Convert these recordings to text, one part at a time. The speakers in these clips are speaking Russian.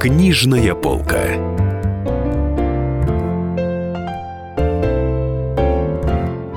Книжная полка.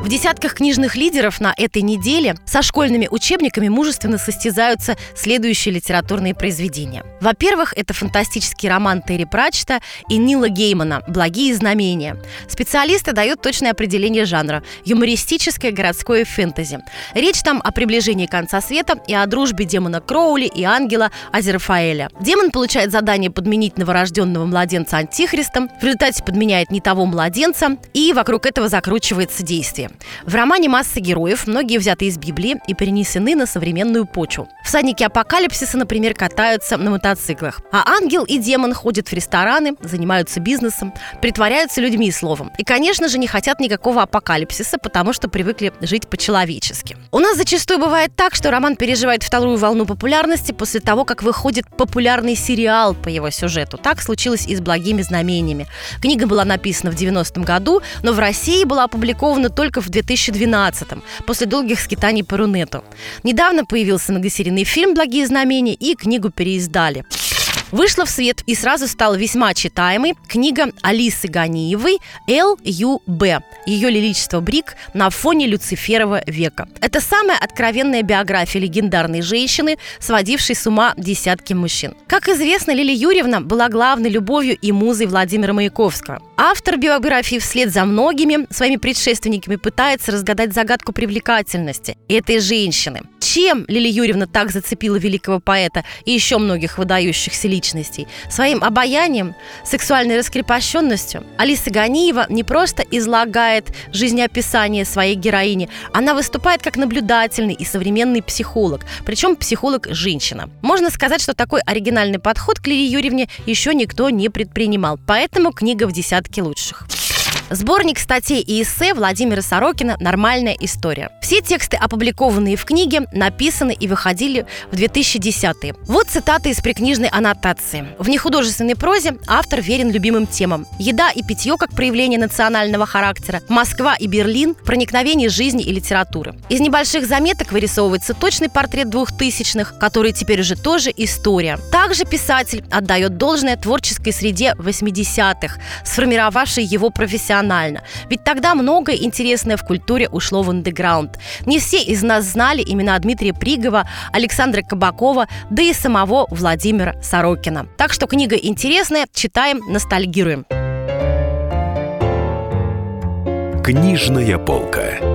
Десятках книжных лидеров на этой неделе со школьными учебниками мужественно состязаются следующие литературные произведения. Во-первых, это фантастический роман Терри Пратчета и Нила Геймана «Благие знамения». Специалисты дают точное определение жанра – юмористическое городское фэнтези. Речь там о приближении конца света и о дружбе демона Кроули и ангела Азерфаэля. Демон получает задание подменить новорожденного младенца антихристом, в результате подменяет не того младенца, и вокруг этого закручивается действие. В романе масса героев, многие взяты из Библии и перенесены на современную почву. Всадники апокалипсиса, например, катаются на мотоциклах. А ангел и демон ходят в рестораны, занимаются бизнесом, притворяются людьми и словом. И, конечно же, не хотят никакого апокалипсиса, потому что привыкли жить по-человечески. У нас зачастую бывает так, что роман переживает вторую волну популярности после того, как выходит популярный сериал по его сюжету. Так случилось и с «Благими знамениями». Книга была написана в 90-м году, но в России была опубликована только в 2012-м, после долгих скитаний по Рунету. Недавно появился многосерийный фильм «Благие знамения» и книгу переиздали. Вышла в свет и сразу стала весьма читаемой книга Алисы Ганиевой «Л.Ю.Б. Ее лиричество Брик на фоне Люциферова века». Это самая откровенная биография легендарной женщины, сводившей с ума десятки мужчин. Как известно, Лилия Юрьевна была главной любовью и музой Владимира Маяковского. Автор биографии вслед за многими своими предшественниками пытается разгадать загадку привлекательности этой женщины. Чем Лилия Юрьевна так зацепила великого поэта и еще многих выдающихся личностей? Своим обаянием, сексуальной раскрепощенностью. Алиса Ганиева не просто излагает жизнеописание своей героини, она выступает как наблюдательный и современный психолог, причем психолог-женщина. Можно сказать, что такой оригинальный подход к Лилии Юрьевне еще никто не предпринимал, поэтому книга в десятке лучших. Сборник статей и эссе Владимира Сорокина «Нормальная история». Все тексты, опубликованные в книге, написаны и выходили в 2010-е. Вот цитаты из прикнижной аннотации. В нехудожественной прозе автор верен любимым темам. Еда и питье как проявление национального характера, Москва и Берлин, проникновение жизни и литературы. Из небольших заметок вырисовывается точный портрет двухтысячных, который теперь уже тоже история. Также писатель отдает должное творческой среде 80-х, сформировавшей его профессионально. Ведь тогда многое интересное в культуре ушло в андеграунд. Не все из нас знали имена Дмитрия Пригова, Александра Кабакова, да и самого Владимира Сорокина. Так что книга интересная, читаем, ностальгируем. Книжная полка.